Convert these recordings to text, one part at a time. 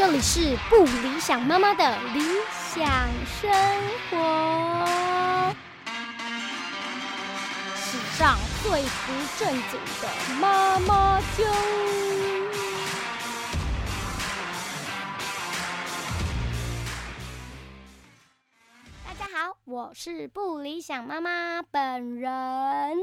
这里是不理想妈妈的理想生活，史上最不正经的妈妈经。大家好，我是不理想妈妈本人。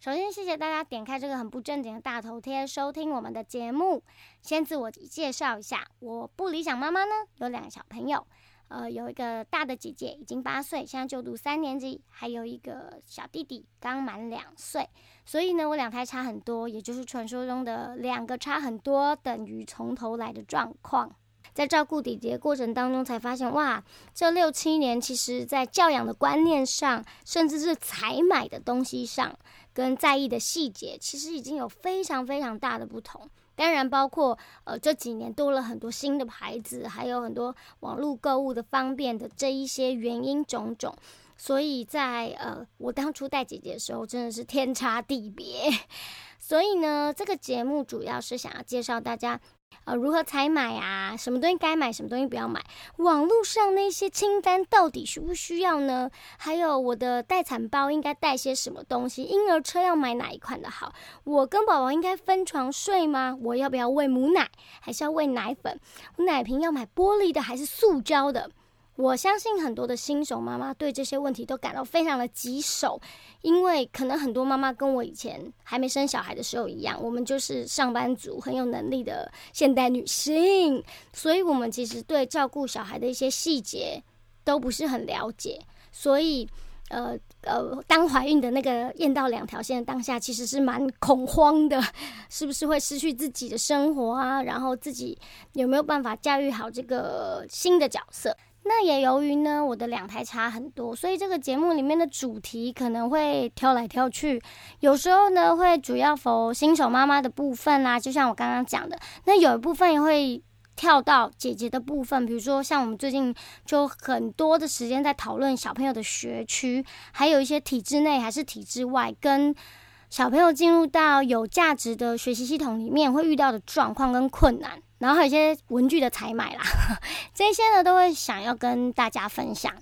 首先，谢谢大家点开这个很不正经的大头贴，收听我们的节目。先自我介绍一下，我不理想妈妈呢，有两个小朋友，呃，有一个大的姐姐已经八岁，现在就读三年级，还有一个小弟弟刚满两岁。所以呢，我两胎差很多，也就是传说中的两个差很多等于从头来的状况。在照顾弟弟的过程当中，才发现哇，这六七年其实在教养的观念上，甚至是采买的东西上。跟在意的细节，其实已经有非常非常大的不同。当然，包括呃这几年多了很多新的牌子，还有很多网络购物的方便的这一些原因种种。所以在呃我当初带姐姐的时候，真的是天差地别。所以呢，这个节目主要是想要介绍大家。呃，如何采买啊？什么东西该买，什么东西不要买？网络上那些清单到底需不需要呢？还有我的待产包应该带些什么东西？婴儿车要买哪一款的好？我跟宝宝应该分床睡吗？我要不要喂母奶，还是要喂奶粉？我奶瓶要买玻璃的还是塑胶的？我相信很多的新手妈妈对这些问题都感到非常的棘手，因为可能很多妈妈跟我以前还没生小孩的时候一样，我们就是上班族，很有能力的现代女性，所以我们其实对照顾小孩的一些细节都不是很了解，所以呃呃，当怀孕的那个验到两条线的当下，其实是蛮恐慌的，是不是会失去自己的生活啊？然后自己有没有办法驾驭好这个新的角色？那也由于呢，我的两台差很多，所以这个节目里面的主题可能会挑来挑去，有时候呢会主要否新手妈妈的部分啦，就像我刚刚讲的，那有一部分也会跳到姐姐的部分，比如说像我们最近就很多的时间在讨论小朋友的学区，还有一些体制内还是体制外跟。小朋友进入到有价值的学习系统里面，会遇到的状况跟困难，然后还有一些文具的采买啦，这些呢都会想要跟大家分享。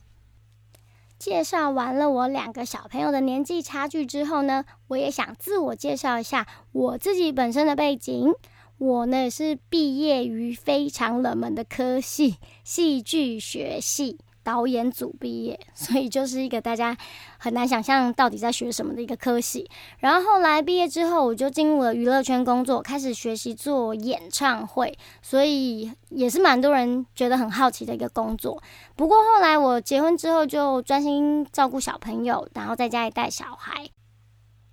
介绍完了我两个小朋友的年纪差距之后呢，我也想自我介绍一下我自己本身的背景。我呢是毕业于非常冷门的科系——戏剧学系。导演组毕业，所以就是一个大家很难想象到底在学什么的一个科系。然后后来毕业之后，我就进入了娱乐圈工作，开始学习做演唱会，所以也是蛮多人觉得很好奇的一个工作。不过后来我结婚之后，就专心照顾小朋友，然后在家里带小孩。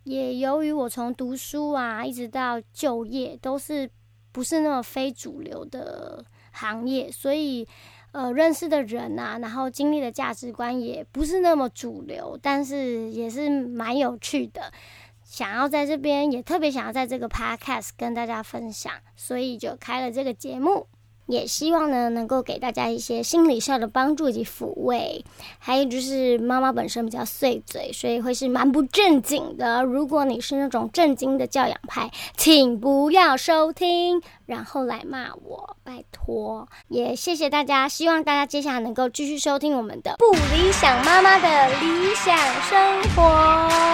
也由于我从读书啊，一直到就业，都是不是那么非主流的行业，所以。呃，认识的人啊，然后经历的价值观也不是那么主流，但是也是蛮有趣的。想要在这边，也特别想要在这个 podcast 跟大家分享，所以就开了这个节目。也希望呢，能够给大家一些心理上的帮助以及抚慰。还有就是妈妈本身比较碎嘴，所以会是蛮不正经的。如果你是那种正经的教养派，请不要收听，然后来骂我，拜托。也谢谢大家，希望大家接下来能够继续收听我们的不理想妈妈的理想生活。